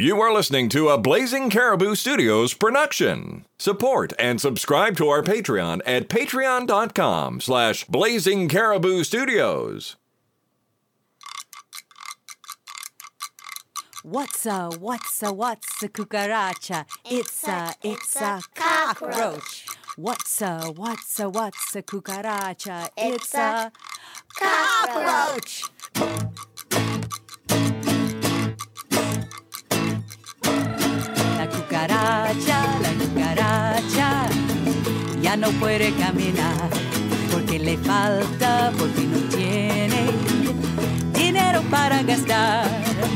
You are listening to a Blazing Caribou Studios production. Support and subscribe to our Patreon at patreon.com slash blazing caribou studios. What's a what's a what's a cucaracha? It's a it's a cockroach. What's a what's a what's a cucaracha? It's a cockroach. Cucaracha, la cucaracha ya no puede caminar porque le falta, porque no tiene dinero para gastar.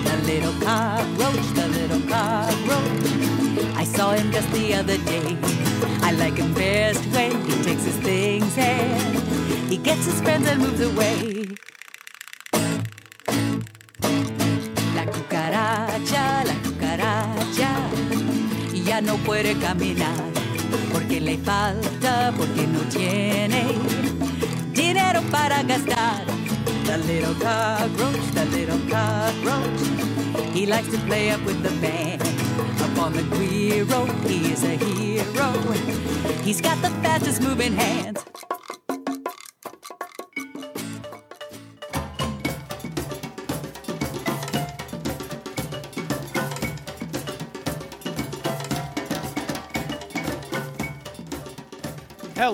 The little cockroach, the little cockroach. I saw him just the other day. I like him best when he takes his things and he gets his friends and moves away. La cucaracha, no puede caminar porque le falta, porque no tiene dinero para gastar. The little cockroach, the little cockroach, he likes to play up with the band. Up on the Guiro, he is a hero. He's got the fastest moving hands.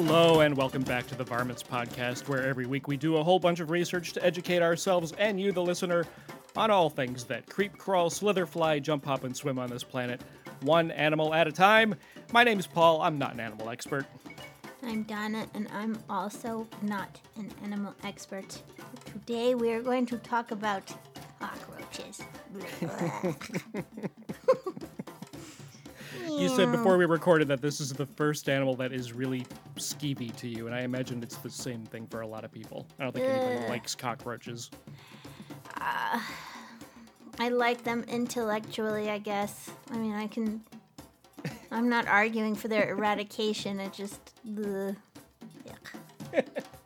Hello, and welcome back to the Varmints Podcast, where every week we do a whole bunch of research to educate ourselves and you, the listener, on all things that creep, crawl, slither, fly, jump, hop, and swim on this planet, one animal at a time. My name is Paul. I'm not an animal expert. I'm Donna, and I'm also not an animal expert. Today we are going to talk about cockroaches. You said before we recorded that this is the first animal that is really skeevy to you, and I imagine it's the same thing for a lot of people. I don't think Ugh. likes cockroaches. Uh, I like them intellectually, I guess. I mean, I can. I'm not arguing for their eradication. It just. Ugh.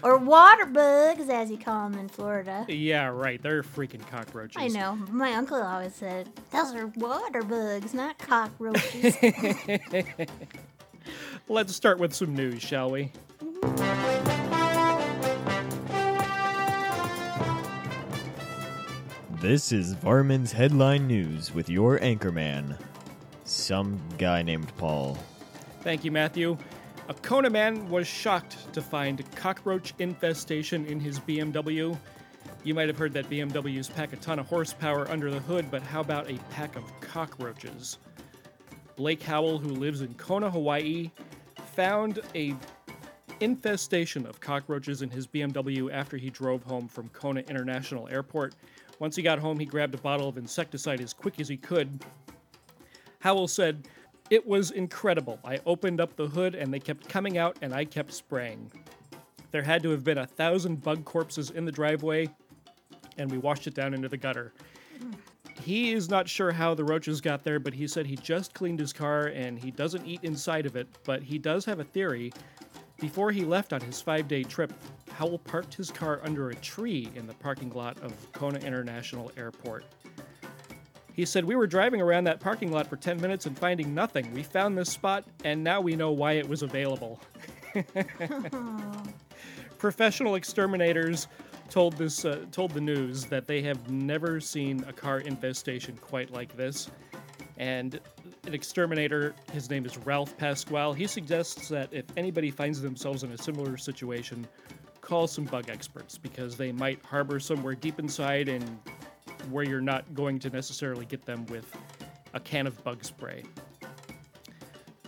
Yuck. or water bugs, as you call them in Florida. Yeah, right. They're freaking cockroaches. I know. My uncle always said, those are water bugs, not cockroaches. Let's start with some news, shall we? This is Varmints Headline News with your anchorman, some guy named Paul. Thank you, Matthew. A Kona man was shocked to find cockroach infestation in his BMW. You might have heard that BMWs pack a ton of horsepower under the hood, but how about a pack of cockroaches? Blake Howell, who lives in Kona, Hawaii, found a infestation of cockroaches in his BMW after he drove home from Kona International Airport. Once he got home, he grabbed a bottle of insecticide as quick as he could. Howell said, It was incredible. I opened up the hood and they kept coming out and I kept spraying. There had to have been a thousand bug corpses in the driveway and we washed it down into the gutter. He is not sure how the roaches got there, but he said he just cleaned his car and he doesn't eat inside of it, but he does have a theory. Before he left on his five day trip, Howell parked his car under a tree in the parking lot of Kona International Airport. He said, We were driving around that parking lot for 10 minutes and finding nothing. We found this spot, and now we know why it was available. Professional exterminators told this uh, told the news that they have never seen a car infestation quite like this. And an exterminator, his name is Ralph Pasquale, he suggests that if anybody finds themselves in a similar situation, call some bug experts because they might harbor somewhere deep inside and where you're not going to necessarily get them with a can of bug spray.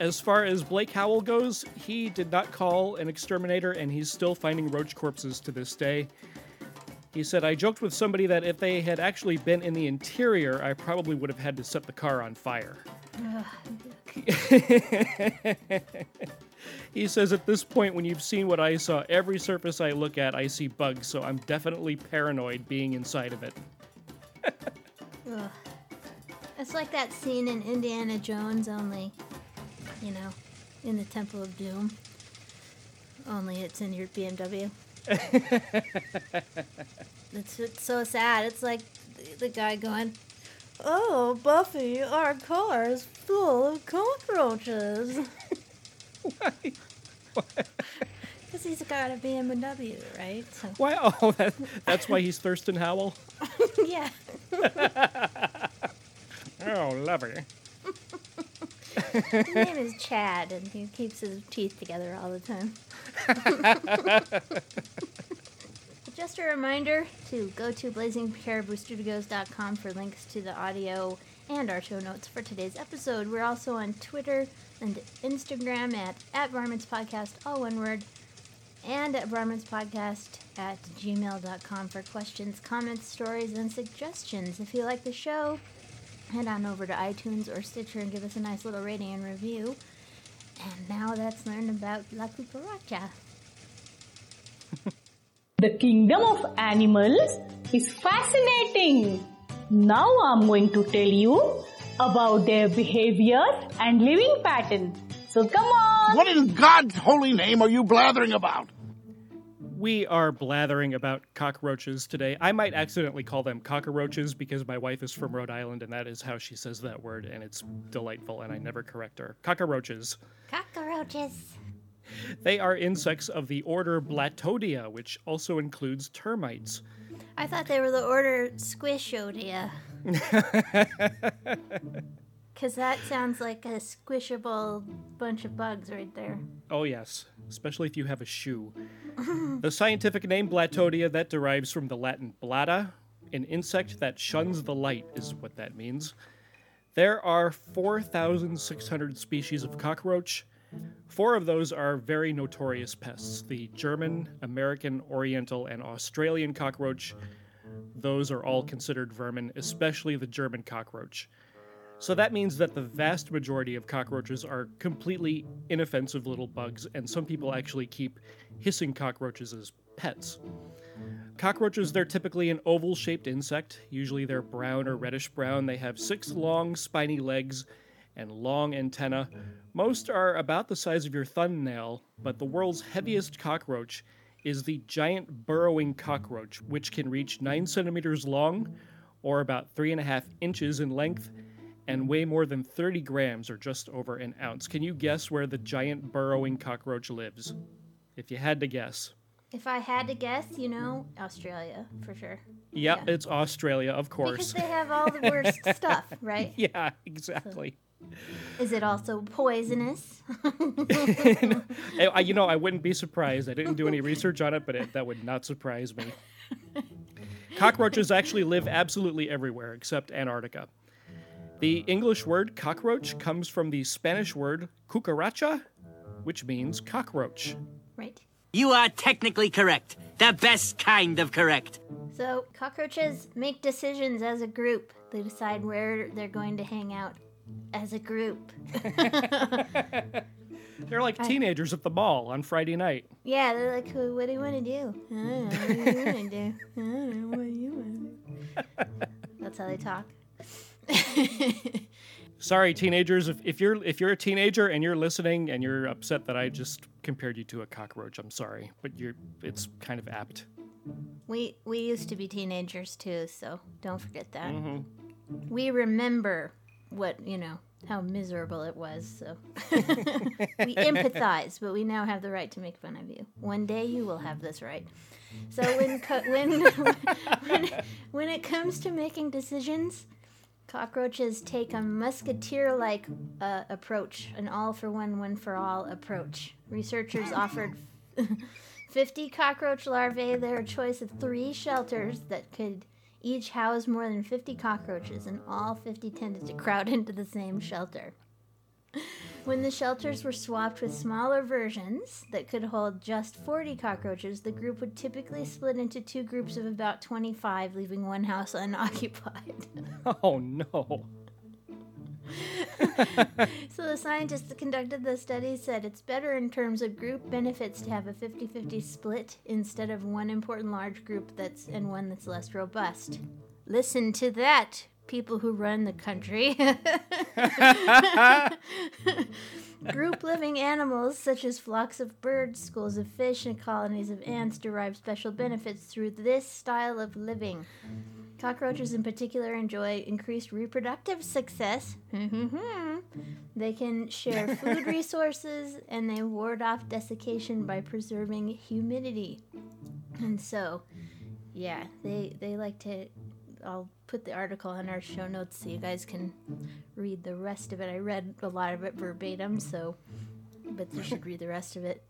As far as Blake Howell goes, he did not call an exterminator and he's still finding roach corpses to this day. He said, I joked with somebody that if they had actually been in the interior, I probably would have had to set the car on fire. he says, At this point, when you've seen what I saw, every surface I look at, I see bugs, so I'm definitely paranoid being inside of it. Ugh. It's like that scene in Indiana Jones, only, you know, in the Temple of Doom. Only it's in your BMW. it's, it's so sad. It's like the, the guy going, Oh, Buffy, our car is full of cockroaches. Why? Because he's got a BMW, right? So, Why? Oh, that, that's why he's Thurston Howell. yeah. Oh, lover. His name is Chad, and he keeps his teeth together all the time. Just a reminder to go to blazingcariboustudios.com for links to the audio and our show notes for today's episode. We're also on Twitter and Instagram at, at Varmints Podcast, all one word, and at Varmints Podcast at gmail.com for questions, comments, stories, and suggestions. If you like the show, head on over to iTunes or Stitcher and give us a nice little rating and review. And now let's learn about La Cucaracha. The kingdom of animals is fascinating. Now I'm going to tell you about their behavior and living pattern. So come on. What in God's holy name are you blathering about? We are blathering about cockroaches today. I might accidentally call them cockroaches because my wife is from Rhode Island and that is how she says that word, and it's delightful, and I never correct her. Cockroaches. Cockroaches. They are insects of the order Blattodea, which also includes termites. I thought they were the order Squishodia. Because that sounds like a squishable bunch of bugs right there. Oh, yes, especially if you have a shoe. the scientific name Blattodea that derives from the Latin blatta, an insect that shuns the light, is what that means. There are 4,600 species of cockroach. Four of those are very notorious pests the German, American, Oriental, and Australian cockroach. Those are all considered vermin, especially the German cockroach. So that means that the vast majority of cockroaches are completely inoffensive little bugs, and some people actually keep hissing cockroaches as pets. Cockroaches, they're typically an oval shaped insect. Usually they're brown or reddish brown. They have six long, spiny legs and long antennae. Most are about the size of your thumbnail, but the world's heaviest cockroach is the giant burrowing cockroach, which can reach 9 centimeters long, or about 3.5 inches in length, and mm-hmm. weigh more than 30 grams, or just over an ounce. Can you guess where the giant burrowing cockroach lives? If you had to guess. If I had to guess, you know, Australia for sure. Yep, Yeah. it's Australia, of course. Because they have all the worst stuff, right? yeah, exactly. Is it also poisonous? You know, I wouldn't be surprised. I didn't do any research on it, but it, that would not surprise me. Cockroaches actually live absolutely everywhere except Antarctica. The English word cockroach comes from the Spanish word cucaracha, which means cockroach. right. You are technically correct. The best kind of correct. So cockroaches make decisions as a group. They decide where they're going to hang out as a group. They're like teenagers at the mall on Friday night. Yeah, they're like, "Who- what do you want to do? I don't know. What do you want to do? I don't know. What do you want to do? That's how they talk. Sorry, teenagers, if, if you're if you're a teenager and you're listening and you're upset that I just compared you to a cockroach, I'm sorry, but you're it's kind of apt. We we used to be teenagers too, so don't forget that. Mm-hmm. We remember what you know how miserable it was. So we empathize, but we now have the right to make fun of you. One day you will have this right. So when co- when when when it comes to making decisions, cockroaches take a musketeer-like uh, approach, an all-for-one, one-for-all approach. Researchers offered 50 cockroach larvae their choice of three shelters that could each house more than 50 cockroaches, and all 50 tended to crowd into the same shelter. When the shelters were swapped with smaller versions that could hold just 40 cockroaches, the group would typically split into two groups of about 25, leaving one house unoccupied. Oh no. So the scientists that conducted the study said it's better in terms of group benefits to have a 50-50 split instead of one important large group that's and one that's less robust. Listen to that, people who run the country. Group living animals, such as flocks of birds, schools of fish, and colonies of ants, derive special benefits through this style of living. Cockroaches, in particular, enjoy increased reproductive success. they can share food resources and they ward off desiccation by preserving humidity. And so, yeah, they they like to. I'll put the article in our show notes so you guys can read the rest of it. I read a lot of it verbatim, so but you should read the rest of it.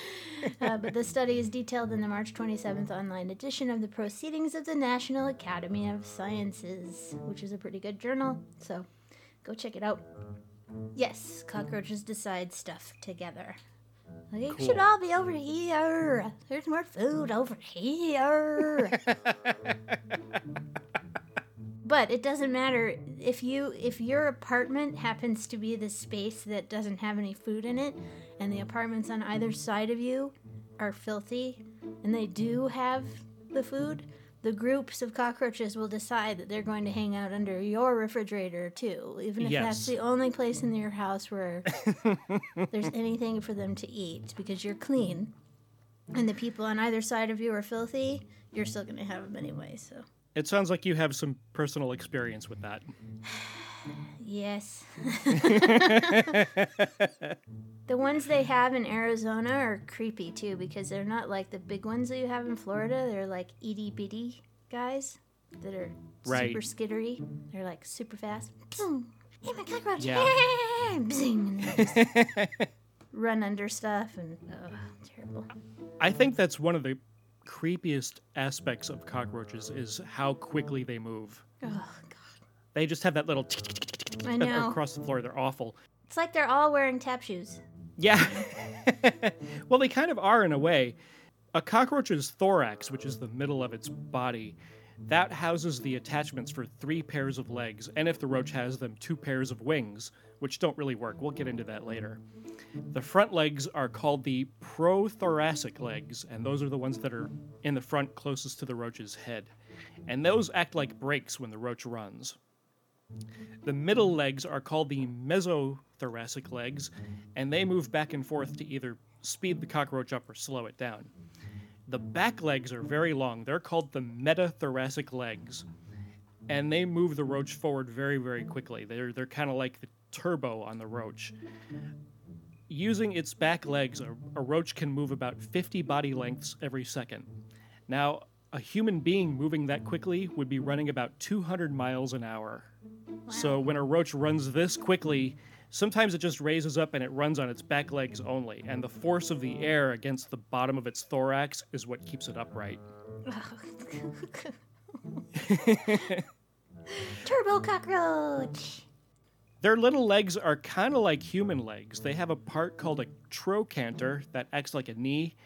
uh, but the study is detailed in the March 27th online edition of the Proceedings of the National Academy of Sciences, which is a pretty good journal. So go check it out. Yes, cockroaches decide stuff together. You should all be over here. There's more food over here. but it doesn't matter. If you if your apartment happens to be the space that doesn't have any food in it and the apartments on either side of you are filthy and they do have the food the groups of cockroaches will decide that they're going to hang out under your refrigerator too even if Yes. that's the only place in your house where there's anything for them to eat because you're clean. And the people on either side of you are filthy you're still going to have them anyway so It sounds like you have some personal experience with that. Yes. the ones they have in Arizona are creepy too because they're not like the big ones that you have in Florida. They're like itty bitty guys that are Right. super skittery. They're like super fast. Boom. Hey, my cockroach. Yeah. Bzing, and they just run under stuff and oh, terrible. I think that's one of the creepiest aspects of cockroaches is how quickly they move. Oh god. They just have that little I know. across the floor. They're awful. It's like they're all wearing tap shoes. Yeah. well, they kind of are in a way. A cockroach's thorax, which is the middle of its body, that houses the attachments for three pairs of legs, and if the roach has them, two pairs of wings, which don't really work. We'll get into that later. The front legs are called the prothoracic legs, and those are the ones that are in the front closest to the roach's head. And those act like brakes when the roach runs. The middle legs are called the mesothoracic legs, and they move back and forth to either speed the cockroach up or slow it down. The back legs are very long. They're called the metathoracic legs, and they move the roach forward very, very quickly. They're, they're kind of like the turbo on the roach. Using its back legs, a, a roach can move about 50 body lengths every second. Now, a human being moving that quickly would be running about 200 miles an hour. So when a roach runs this quickly, sometimes it just raises up and it runs on its back legs only, and the force of the air against the bottom of its thorax is what keeps it upright. Turbo cockroach. Their little legs are kind of like human legs. They have a part called a trochanter that acts like a knee,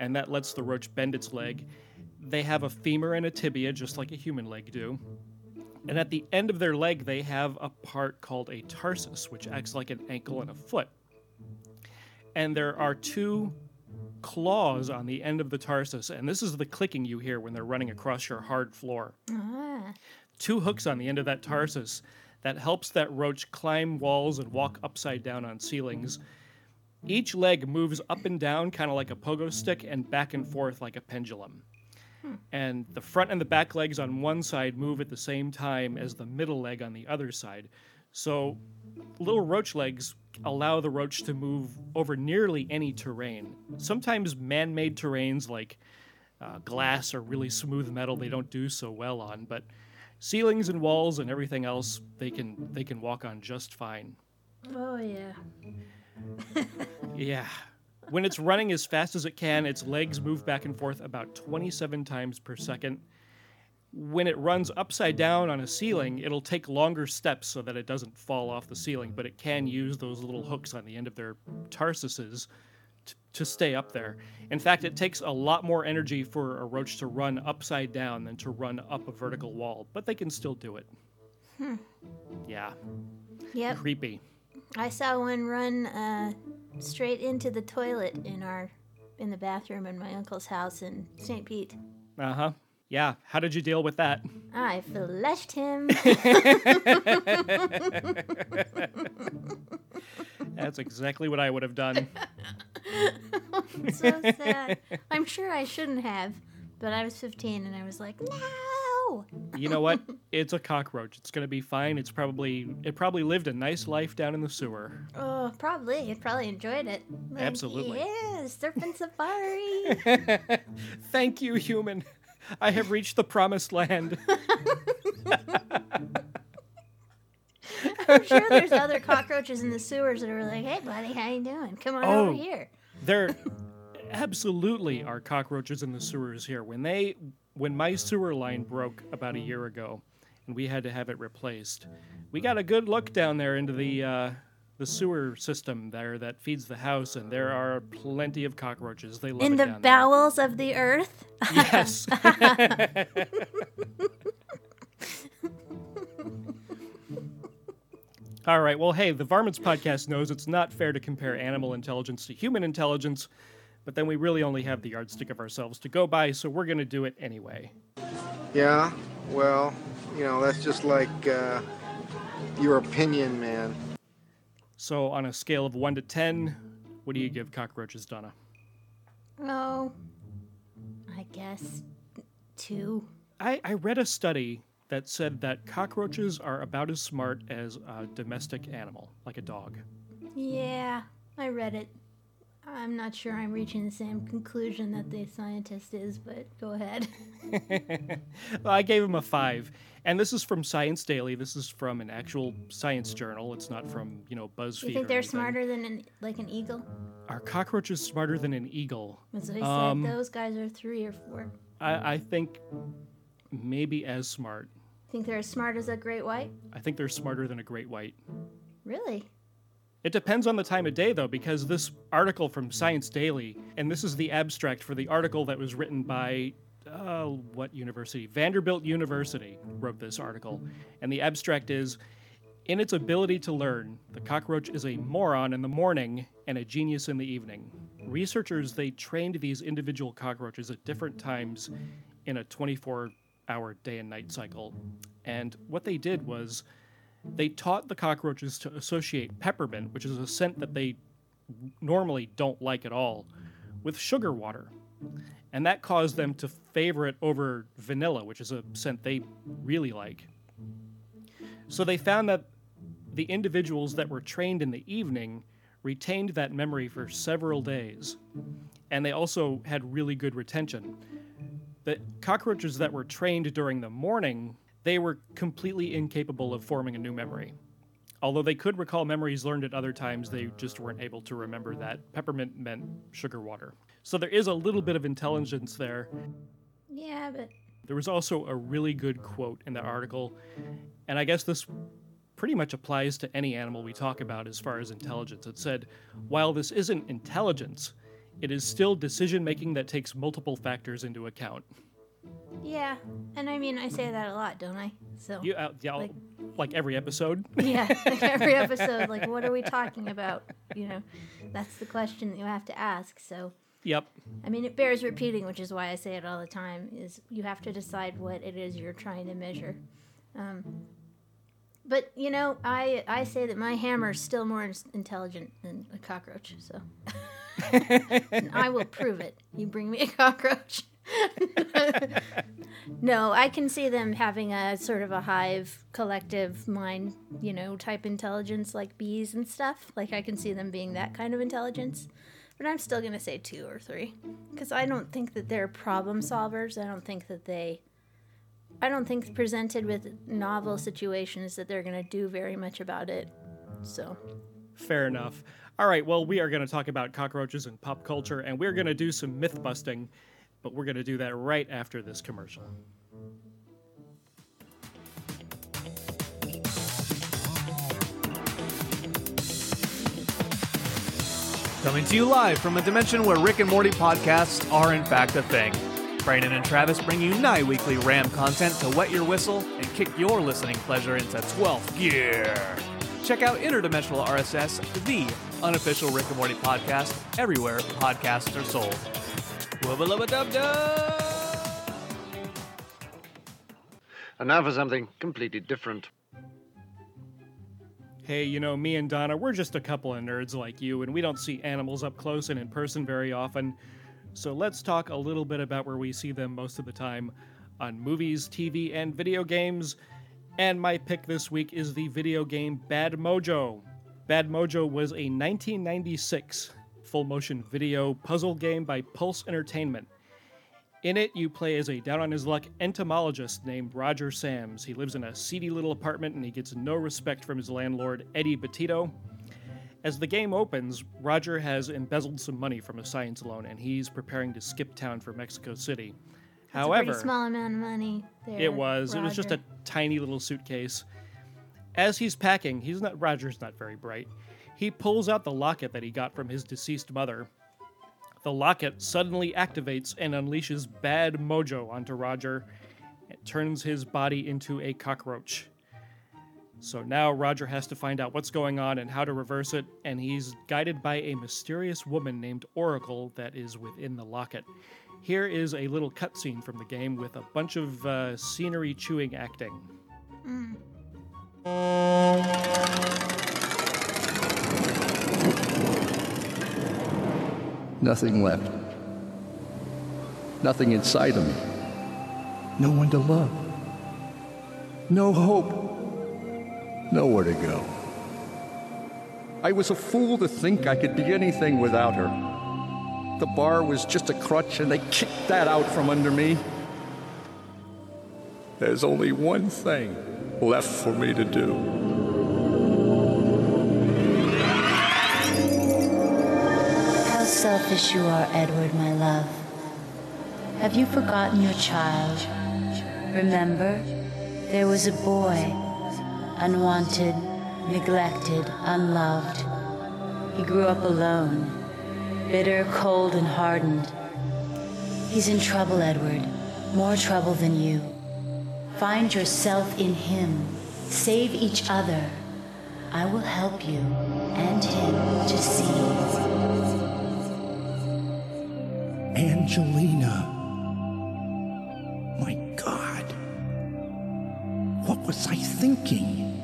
and that lets the roach bend its leg. They have a femur and a tibia, just like a human leg do. And at the end of their leg, they have a part called a tarsus, which acts like an ankle and a foot. And there are two claws on the end of the tarsus, and this is the clicking you hear when they're running across your hard floor Ah. two hooks on the end of that tarsus that helps that roach climb walls and walk upside down on ceilings. Each leg moves up and down, kind of like a pogo stick, and back and forth like a pendulum. And the front and the back legs on one side move at the same time as the middle leg on the other side. So, little roach legs allow the roach to move over nearly any terrain. Sometimes man made terrains like uh, glass or really smooth metal they don't do so well on, but ceilings and walls and everything else they can they can walk on just fine. Oh yeah. Yeah. When it's running as fast as it can, its legs move back and forth about 27 times per second. When it runs upside down on a ceiling, it'll take longer steps so that it doesn't fall off the ceiling, but it can use those little hooks on the end of their tarsuses to stay up there. In fact, it takes a lot more energy for a roach to run upside down than to run up a vertical wall, but they can still do it. Hmm. Yeah, Yep. creepy. I saw one run uh, straight into the toilet in our in the bathroom in my uncle's house in St. Pete. Uh huh. Yeah, how did you deal with that? I fleshed him. That's exactly what I would have done. so sad. I'm sure I shouldn't have, but I was 15 and I was like, no. You know what? It's a cockroach. It's gonna be fine. It's probably it probably lived a nice life down in the sewer. Oh, probably. It probably enjoyed it. Like, Absolutely. Yeah, serpent safari. Thank you, human. I have reached the promised land. I'm sure there's other cockroaches in the sewers that are like, hey, buddy, how you doing? Come on Oh. over here. There absolutely are cockroaches in the sewers here. When they when my sewer line broke about a year ago and we had to have it replaced, we got a good look down there into the uh, the sewer system there that feeds the house, and there are plenty of cockroaches. They love In it the down there. bowels of the earth. Yes. All right. Well, hey, the Varmints podcast knows it's not fair to compare animal intelligence to human intelligence, but then we really only have the yardstick of ourselves to go by, so we're going to do it anyway. Yeah, well, you know, that's just like uh, your opinion, man. So, on a scale of 1 to 10, what do you give cockroaches, Donna? Oh, I guess two. I, I read a study that said that cockroaches are about as smart as a domestic animal, like a dog. Yeah, I read it. I'm not sure I'm reaching the same conclusion that the scientist is, but go ahead. Well, I gave him a five, and this is from Science Daily. This is from an actual science journal. It's not from you know BuzzFeed. You think they're smarter than an, like an eagle? Are cockroaches smarter than an eagle? That's what I Um, said. Those guys are three or four. I, I think maybe as smart. Think they're as smart as a great white? I think they're smarter than a great white. Really? It depends on the time of day, though, because this article from Science Daily, and this is the abstract for the article that was written by, uh, what university? Vanderbilt University wrote this article. And the abstract is In its ability to learn, the cockroach is a moron in the morning and a genius in the evening. Researchers, they trained these individual cockroaches at different times in a 24 hour day and night cycle. And what they did was they taught the cockroaches to associate peppermint, which is a scent that they normally don't like at all, with sugar water. And that caused them to favor it over vanilla, which is a scent they really like. So they found that the individuals that were trained in the evening retained that memory for several days. And they also had really good retention. The cockroaches that were trained during the morning, they were completely incapable of forming a new memory. Although they could recall memories learned at other times, they just weren't able to remember that peppermint meant sugar water. So there is a little bit of intelligence there. Yeah, but There was also a really good quote in the article, and I guess this pretty much applies to any animal we talk about as far as intelligence. It said, While this isn't intelligence, it is still decision making that takes multiple factors into account. yeah. And I mean, I say that a lot, don't I? So You, uh, yeah, like, Like- every episode. yeah, like every episode, like what are we talking about? You know, that's the question that you have to ask. So yep. I mean, it bears repeating, which is why I say it all the time. Is you have to decide what it is you're trying to measure. Um, but you know, I I say that my hammer is still more intelligent than a cockroach. So I will prove it. You bring me a cockroach. no, I can see them having a sort of a hive collective mind, you know, type intelligence like bees and stuff. Like I can see them being that kind of intelligence. But I'm still going to say 2 or 3 cuz I don't think that they're problem solvers. I don't think that they I don't think presented with novel situations that they're going to do very much about it. So, Fair enough. All right, well, we are going to talk about cockroaches and pop culture, and we're going to do some myth busting, but we're going to do that right after this commercial. Coming to you live from a dimension where Rick and Morty podcasts are in fact a thing. Brandon and Travis bring you nigh weekly RAM content to wet your whistle and kick your listening pleasure into 12th gear. Check out Interdimensional RSS, the unofficial Rick and Morty podcast, everywhere podcasts are sold. Wubba lubba dub dub! And now for something completely different. Hey, you know, me and Donna, we're just a couple of nerds like you, and we don't see animals up close and in person very often. So let's talk a little bit about where we see them most of the time on movies, TV, and video games. And my pick this week is the video game Bad Mojo. Bad Mojo was a 1996 full motion video puzzle game by Pulse Entertainment. In it, you play as a down on his luck entomologist named Roger Samms. He lives in a seedy little apartment and he gets no respect from his landlord, Eddie Betito. As the game opens, Roger has embezzled some money from a science loan and he's preparing to skip town for Mexico City. However, a pretty small amount of money. There, it was. It was just a tiny little suitcase. As he's packing, he's not Roger's not very bright. He pulls out the locket that he got from his deceased mother. The locket suddenly activates and unleashes bad mojo onto Roger. It turns his body into a cockroach. So now Roger has to find out what's going on and how to reverse it, and he's guided by a mysterious woman named Oracle that is within the locket. Here is a little cutscene from the game with a bunch of uh, scenery chewing acting. Mm. Nothing left. Nothing inside of me. No one to love. No hope. Nowhere to go. I was a fool to think I could be anything without her. The bar was just a crutch, and they kicked that out from under me. There's only one thing left for me to do. How selfish you are, Edward, my love. Have you forgotten your child? Remember, there was a boy, unwanted, neglected, unloved. He grew up alone, bitter, cold, and hardened. He's in trouble, Edward, more trouble than you. Find yourself in him. Save each other. I will help you and him to see. Angelina. My God. What was I thinking?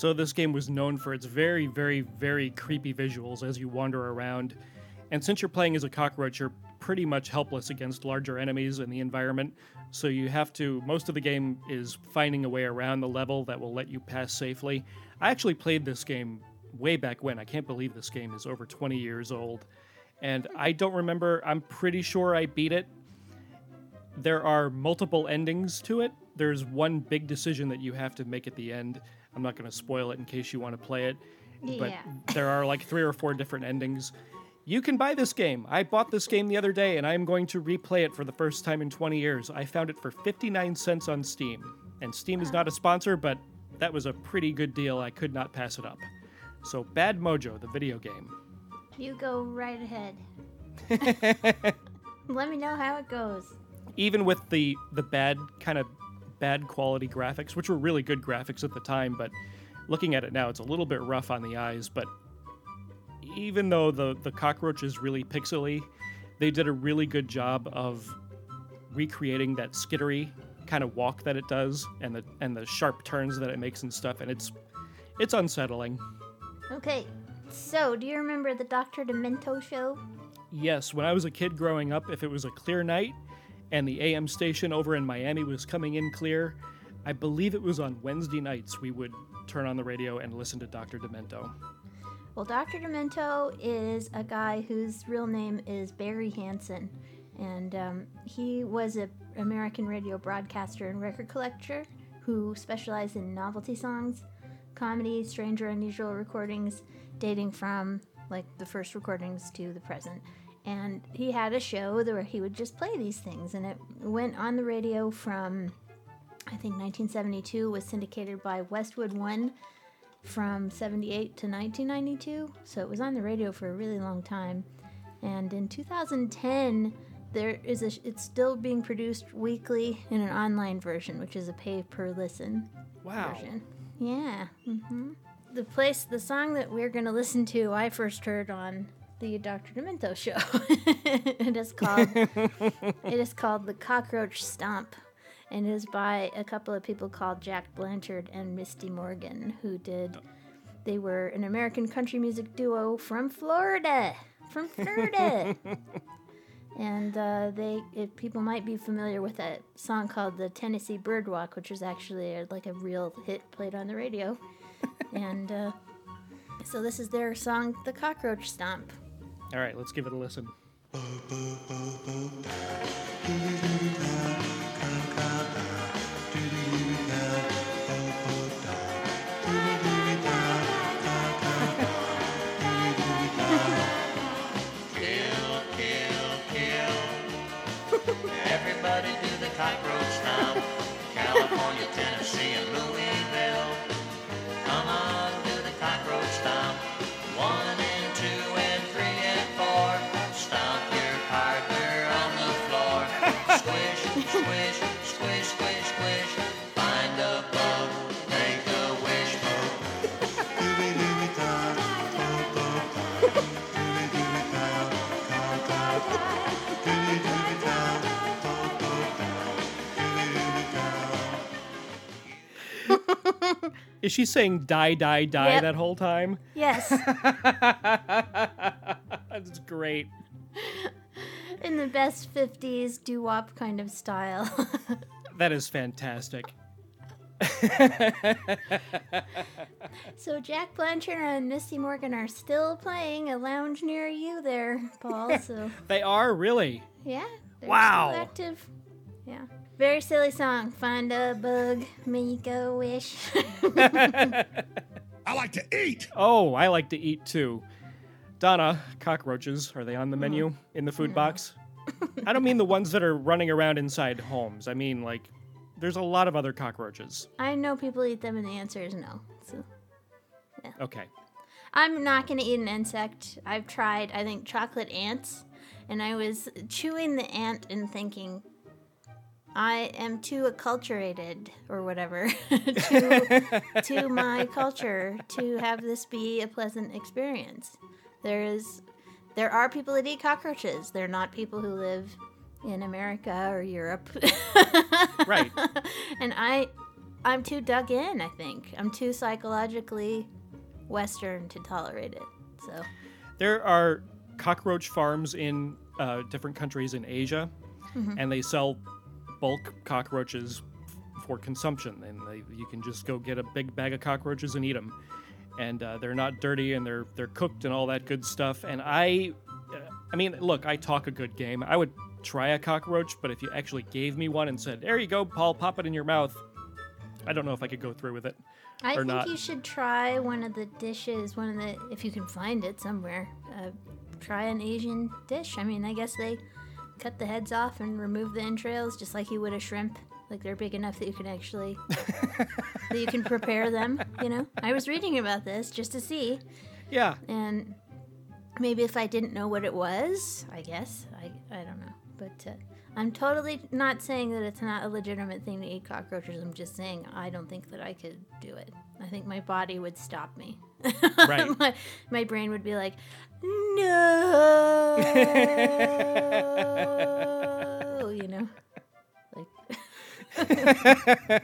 So this game was known for its very, very, very creepy visuals as you wander around. And since you're playing as a cockroach, you're pretty much helpless against larger enemies in the environment. So you have to, most of the game is finding a way around the level that will let you pass safely. I actually played this game way back when. I can't believe this game is over 20 years old. And I don't remember, I'm pretty sure I beat it. There are multiple endings to it. There's one big decision that you have to make at the end. I'm not going to spoil it in case you want to play it. But Yeah. there are like three or four different endings. You can buy this game. I bought this game the other day and I am going to replay it for the first time in 20 years. I found it for 59 cents on Steam. And Steam is not a sponsor, but that was a pretty good deal. I could not pass it up. So, Bad Mojo, the video game. You go right ahead. Let me know how it goes. Even with the the bad kind of bad quality graphics, which were really good graphics at the time, but looking at it now, it's a little bit rough on the eyes. But even though the the cockroach is really pixely, they did a really good job of recreating that skittery kind of walk that it does and the and the sharp turns that it makes and stuff and it's it's unsettling. Okay, so do you remember the Dr. Demento show? Yes, when I was a kid growing up, if it was a clear night and the AM station over in Miami was coming in clear, I believe it was on Wednesday nights we would turn on the radio and listen to Dr. Demento. Well, Dr. Demento is a guy whose real name is Barry Hansen, and um, he was an American radio broadcaster and record collector who specialized in novelty songs, comedy, strange or unusual recordings, dating from like the first recordings to the present. And he had a show where he would just play these things, and it went on the radio from I think 1972 was syndicated by Westwood One from 78 to 1992 so it was on the radio for a really long time. And in 2010 there is a it's still being produced weekly in an online version which is a pay per listen Wow. version. Yeah hmm the place the song that we're going to listen to i first heard on the Dr. Demento show. it is called it is called The Cockroach Stomp. And it is by a couple of people called Jack Blanchard and Misty Morgan, who did they were an American country music duo from Florida. From Florida. and uh, they if people might be familiar with a song called the Tennessee Birdwalk, which was actually a, like a real hit played on the radio. and uh, so this is their song, The Cockroach Stomp. All right, let's give it a listen. Everybody do the cockroach stomp. California, Tennessee, and Louisville. Squish, squish, squish, squish, squish. Find a bug, make a wish. Is she saying die, die, die Yep. that whole time? Yes. That's great. In the best 50s doo wop kind of style. That is fantastic. so Jack Blanchard and Misty Morgan are still playing a lounge near you there, Paul. So They are really. yeah. Wow. Still active. Yeah. Very silly song. Find a bug, make a wish. I like to eat. Oh, I like to eat too. Donna, cockroaches, are they on the menu uh-huh. in the food mm-hmm. box? I don't mean the ones that are running around inside homes. I mean, like, there's a lot of other cockroaches. I know people eat them, and the answer is no. So yeah. Okay. I'm not gonna eat an insect. I've tried, I think, chocolate ants, and I was chewing the ant and thinking, I am too acculturated or whatever to, to my culture to have this be a pleasant experience. There is, there are people that eat cockroaches. They're not people who live in America or Europe. right. and I, I'm too dug in. I think I'm too psychologically Western to tolerate it. So There are cockroach farms in uh, different countries in Asia, Mhm. and they sell bulk cockroaches for consumption. And they, you can just go get a big bag of cockroaches and eat them. And uh, they're not dirty, and they're they're cooked and all that good stuff. And I, uh, I mean, look, I talk a good game. I would try a cockroach, but if you actually gave me one and said, "There you go, Paul, pop it in your mouth," I don't know if I could go through with it I think not. you should try one of the dishes. One of the, if you can find it somewhere, uh, try an Asian dish. I mean, I guess they cut the heads off and remove the entrails just like you would a shrimp. Like they're big enough that you can actually that you can prepare them. You know, I was reading about this just to see. Yeah. And maybe if I didn't know what it was, I guess I I don't know. But uh, I'm totally not saying that it's not a legitimate thing to eat cockroaches. I'm just saying I don't think that I could do it. I think my body would stop me. Right. my, my brain would be like, no. you know? Like,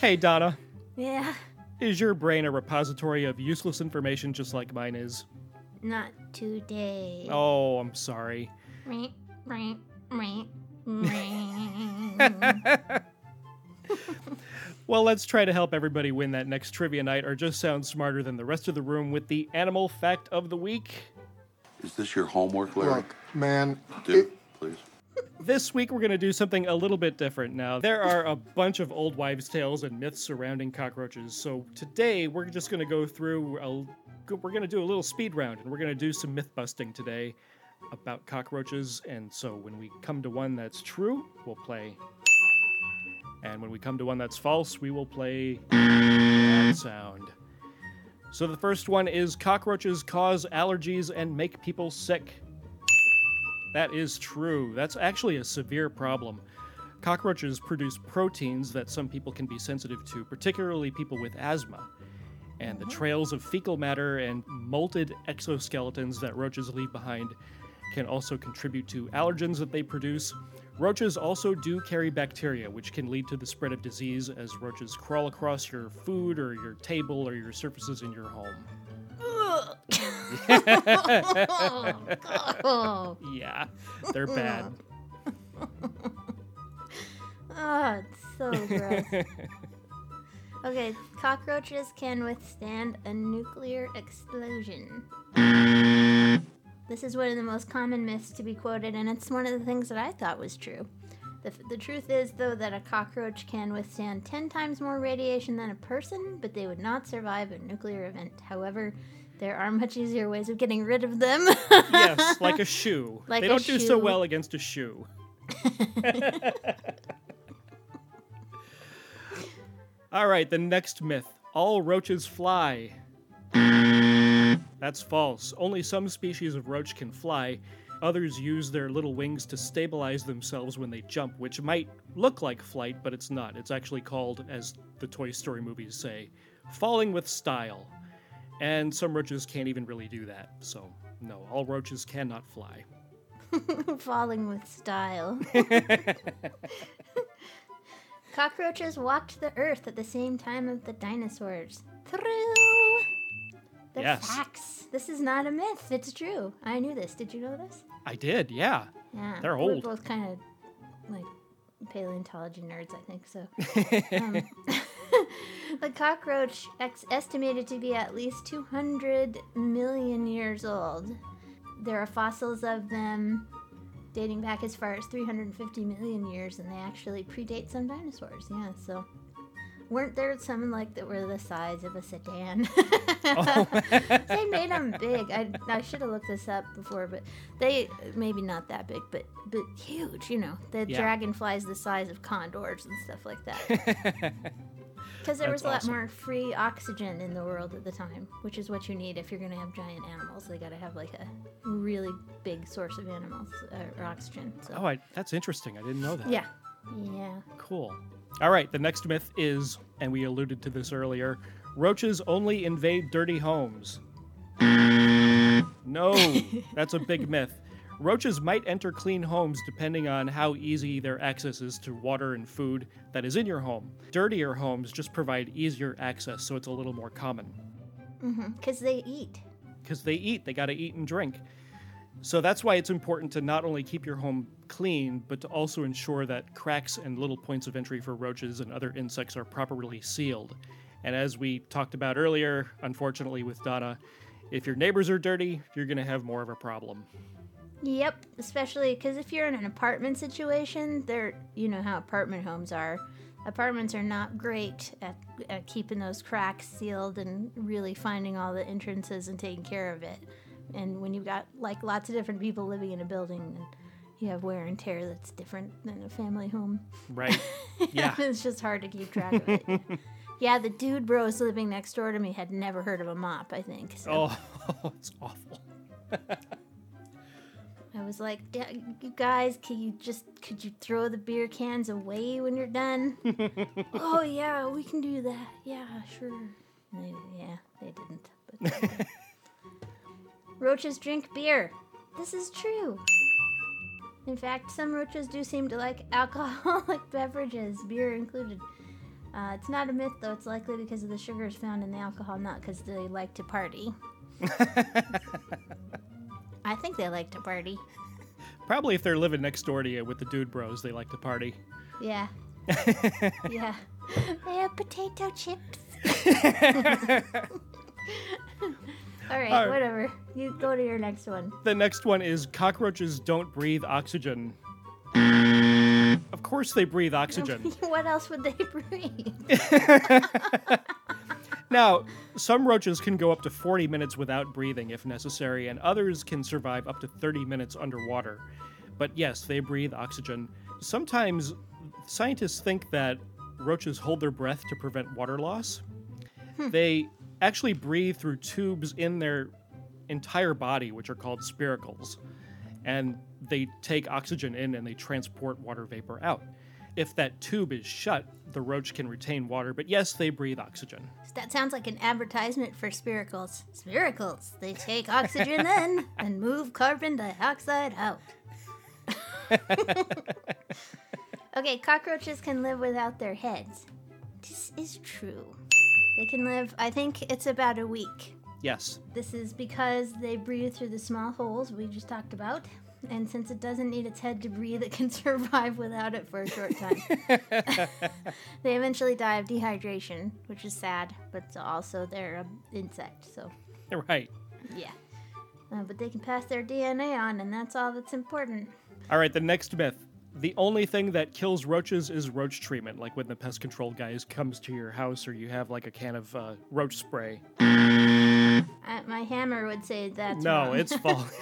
hey, Donna. yeah, Is your brain a repository of useless information just like mine is? not today. Oh, I'm sorry. Well, let's try to help everybody win that next trivia night or just sound smarter than the rest of the room with the animal fact of the week. Is this your homework, Larry? Look, man, Do, please. This week we're going to do something a little bit different now. There are a bunch of old wives' tales and myths surrounding cockroaches. So today we're just going to go through a we're going to do a little speed round and we're going to do some myth busting today about cockroaches and so when we come to one that's true, we'll play and when we come to one that's false, we will play that sound. So the first one is cockroaches cause allergies and make people sick. That is true. That's actually a severe problem. Cockroaches produce proteins that some people can be sensitive to, particularly people with asthma. And the trails of fecal matter and molted exoskeletons that roaches leave behind can also contribute to allergens that they produce. Roaches also do carry bacteria, which can lead to the spread of disease as roaches crawl across your food or your table or your surfaces in your home. Oh, yeah, they're bad. Oh, it's so gross. okay, cockroaches can withstand a nuclear explosion. This is one of the most common myths to be quoted, and it's one of the things that I thought was true. The, the truth is, though, that a cockroach can withstand 10 times more radiation than a person, but they would not survive a nuclear event. However, there are much easier ways of getting rid of them. yes, like a shoe. Like they don't do so well against a shoe. All right, the next myth all roaches fly. That's false. Only some species of roach can fly. Others use their little wings to stabilize themselves when they jump, which might look like flight, but it's not. It's actually called, as the Toy Story movies say, falling with style. And some roaches can't even really do that. So, no, all roaches cannot fly. Falling with style. Cockroaches walked the earth at the same time as the dinosaurs. True. They're Yes. facts. This is not a myth. It's true. I knew this. Did you know this? I did, yeah. Yeah. They're We're both kind of like paleontology nerds, I think so. um, the cockroach ex- estimated to be at least 200 million years old. There are fossils of them dating back as far as 350 million years, and they actually predate some dinosaurs. Yeah, so weren't there some like that were the size of a sedan? Oh. they made them big. I, I should have looked this up before, but they maybe not that big, but but huge. You know, the Yeah. dragonflies the size of condors and stuff like that. Because there That's was a lot awesome. more free oxygen in the world at the time, which is what you need if you're going to have giant animals. They got to have like a really big source of animals uh, or oxygen. So. Oh, I, that's interesting. I didn't know that. Yeah. Yeah. Cool. All right, the next myth is, and we alluded to this earlier roaches only invade dirty homes. No, that's a big myth. Roaches might enter clean homes depending on how easy their access is to water and food that is in your home. Dirtier homes just provide easier access, so it's a little more common. Because Mm-hmm. they eat. Because they eat, they gotta eat and drink. So that's why it's important to not only keep your home clean, but to also ensure that cracks and little points of entry for roaches and other insects are properly sealed. And as we talked about earlier, unfortunately with Donna, if your neighbors are dirty, you're going to have more of a problem. Yep, especially because if you're in an apartment situation, they're you know how apartment homes are. Apartments are not great at, at keeping those cracks sealed and really finding all the entrances and taking care of it. And when you've got like lots of different people living in a building, and you have wear and tear that's different than a family home. Right. Yeah. it's just hard to keep track of it. yeah, the dude bros living next door to me had never heard of a mop. I think. So. Oh, it's awful. I was like, "D- you guys, can you just could you throw the beer cans away when you're done? oh yeah, we can do that. Yeah, sure. They, yeah, they didn't. But roaches drink beer. This is true. In fact, some roaches do seem to like alcoholic beverages, beer included. Uh, it's not a myth, though. It's likely because of the sugars found in the alcohol, not because they like to party. I think they like to party. Probably if they're living next door to you with the dude bros, they like to party. Yeah. yeah. They have potato chips. All right, All right. whatever. You go to your next one. The next one is cockroaches don't breathe oxygen. Of course they breathe oxygen. what else would they breathe? Now, some roaches can go up to 40 minutes without breathing if necessary, and others can survive up to 30 minutes underwater. But yes, they breathe oxygen. Sometimes scientists think that roaches hold their breath to prevent water loss. Hmm. They actually breathe through tubes in their entire body, which are called spiracles. And they take oxygen in and they transport water vapor out. If that tube is shut, the roach can retain water, but yes, they breathe oxygen. That sounds like an advertisement for spiracles. Spiracles. They take oxygen in and move carbon dioxide out. okay, cockroaches can live without their heads. This is true. They can live, I think it's about a week. Yes. This is because they breathe through the small holes we just talked about. And since it doesn't need its head to breathe, it can survive without it for a short time. they eventually die of dehydration, which is sad, but also they're an insect, so Right. yeah. Uh, but they can pass their DNA on, and that's all that's important. All right, the next myth. The only thing that kills roaches is roach treatment, like when the pest control guys comes to your house or you have like a can of uh, roach spray. Uh, my hammer would say that's no, wrong. it's false.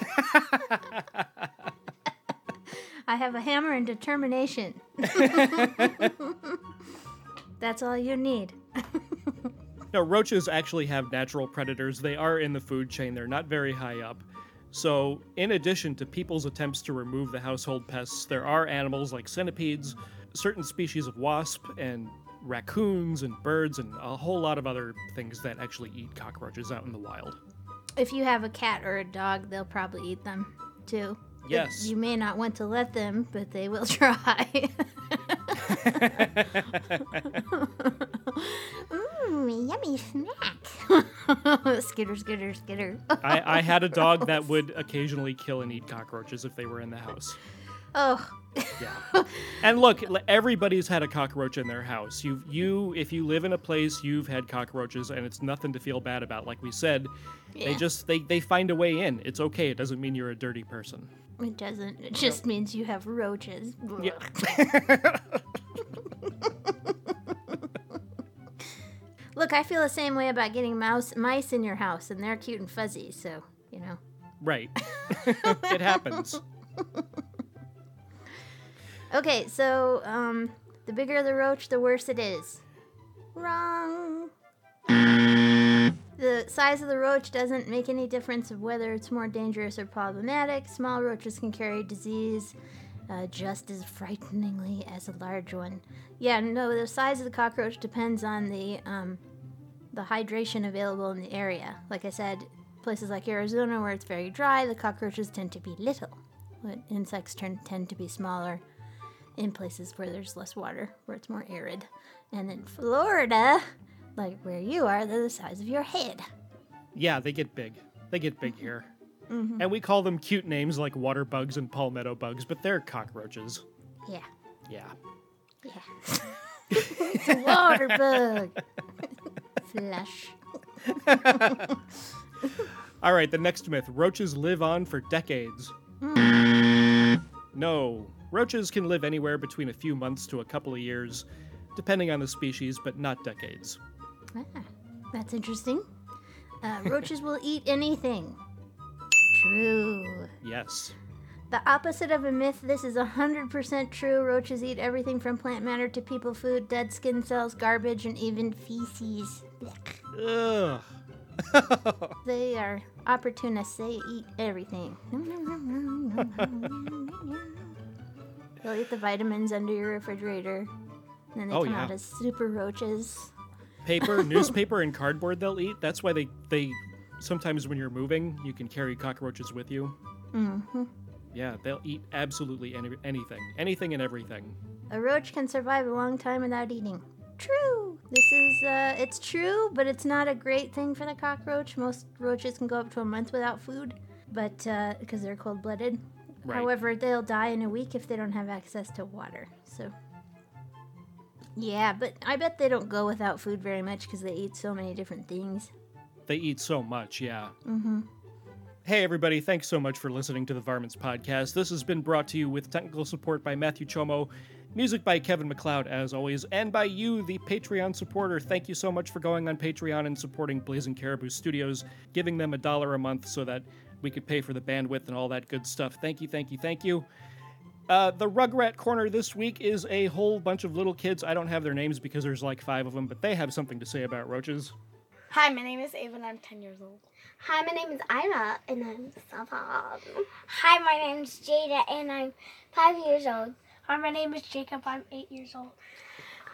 I have a hammer and determination. that's all you need. no, roaches actually have natural predators. They are in the food chain. They're not very high up. So, in addition to people's attempts to remove the household pests, there are animals like centipedes, certain species of wasp, and raccoons and birds, and a whole lot of other things that actually eat cockroaches out in the wild. If you have a cat or a dog, they'll probably eat them too. But Yes. You may not want to let them, but they will try. Mmm, yummy snack. skitter, skitter, skitter. I, I had a dog that would occasionally kill and eat cockroaches if they were in the house. Oh, Yeah. And look, everybody's had a cockroach in their house. You you if you live in a place, you've had cockroaches and it's nothing to feel bad about. Like we said, they just they they find a way in. It's okay. It doesn't mean you're a dirty person. It doesn't. It just means you have roaches. Yeah. Look, I feel the same way about getting mouse mice in your house, and they're cute and fuzzy. So you know. Right. it happens. Okay, so um, the bigger the roach, the worse it is. Wrong. The size of the roach doesn't make any difference of whether it's more dangerous or problematic. Small roaches can carry disease uh, just as frighteningly as a large one. Yeah, no, the size of the cockroach depends on the um, the hydration available in the area. Like I said, places like Arizona where it's very dry, the cockroaches tend to be little. But insects turn, tend to be smaller in places where there's less water, where it's more arid. And in Florida, like where you are, they're the size of your head. Yeah, they get big. They get big here. Mhm. And we call them cute names like water bugs and palmetto bugs, but they're cockroaches. Yeah. Yeah. Yeah. it's a water bug. Flush. All right, the next myth roaches live on for decades. No, roaches can live anywhere between a few months to a couple of years, depending on the species, but not decades. Ah, that's interesting. Uh, roaches will eat anything. True. Yes. The opposite of a myth, this is 100% true. Roaches eat everything from plant matter to people food, dead skin cells, garbage, and even feces. Ugh. They are opportunists. They eat everything. They'll eat the vitamins under your refrigerator. And then they Oh, come yeah. out as super roaches. Paper, newspaper, and cardboard they'll eat. That's why they, they sometimes when you're moving, you can carry cockroaches with you. hmm Yeah, they'll eat absolutely any, anything. Anything and everything. A roach can survive a long time without eating. True. This is, uh, it's true, but it's not a great thing for the cockroach. Most roaches can go up to a month without food, but, uh, because they're cold blooded. Right. However, they'll die in a week if they don't have access to water. So, yeah, but I bet they don't go without food very much because they eat so many different things. They eat so much, yeah. Mm-hmm. Hey, everybody, thanks so much for listening to the Varmints Podcast. This has been brought to you with technical support by Matthew Chomo, music by Kevin MacLeod, as always, and by you, the Patreon supporter. Thank you so much for going on Patreon and supporting Blazing Caribou Studios, giving them a dollar a month so that we could pay for the bandwidth and all that good stuff. Thank you, thank you, thank you. Uh, the Rugrat Corner this week is a whole bunch of little kids. I don't have their names because there's like five of them, but they have something to say about roaches. Hi, my name is Ava and I'm 10 years old. Hi, my name is Ira and I'm seven. Hi, my name is Jada and I'm 5 years old. Hi, my name is Jacob. I'm eight years old.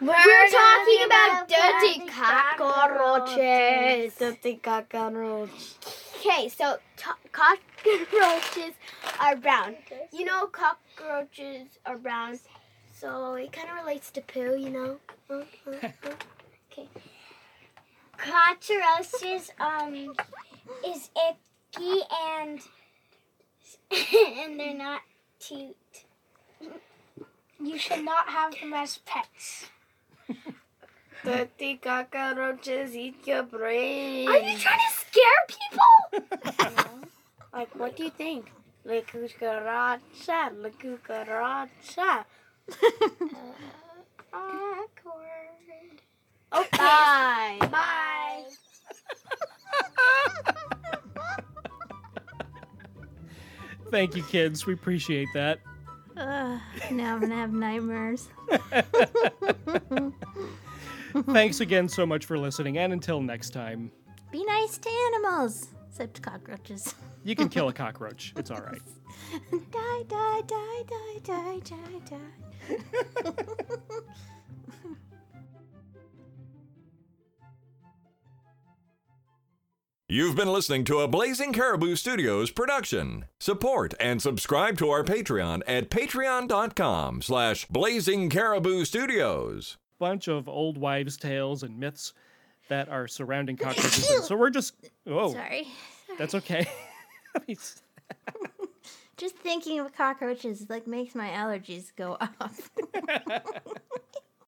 We're, talking about dirty cockroaches. Dirty cockroach. Okay, so to- cockroaches are brown. You know, cockroaches are brown, so it kind of relates to poo. You know. Uh, uh, uh. Okay. Cockroaches um is icky and and they're not cute. You should not have them as pets. Dirty cockroaches eat your brain. Are you trying to scare people? Like, what do you think? La cucaracha, la cucaracha. Awkward. Uh, okay. Bye. Bye. Thank you, kids. We appreciate that. Ugh, now I'm gonna have nightmares. Thanks again so much for listening, and until next time, Be nice to animals, except cockroaches. you can kill a cockroach. It's all right. die, die, die, die, die, die, die. You've been listening to a Blazing Caribou Studios production. Support and subscribe to our Patreon at patreon.com slash blazing caribou studios. Bunch of old wives' tales and myths that are surrounding cockroaches. so we're just. Oh, Sorry. that's okay. Just thinking of cockroaches like makes my allergies go up.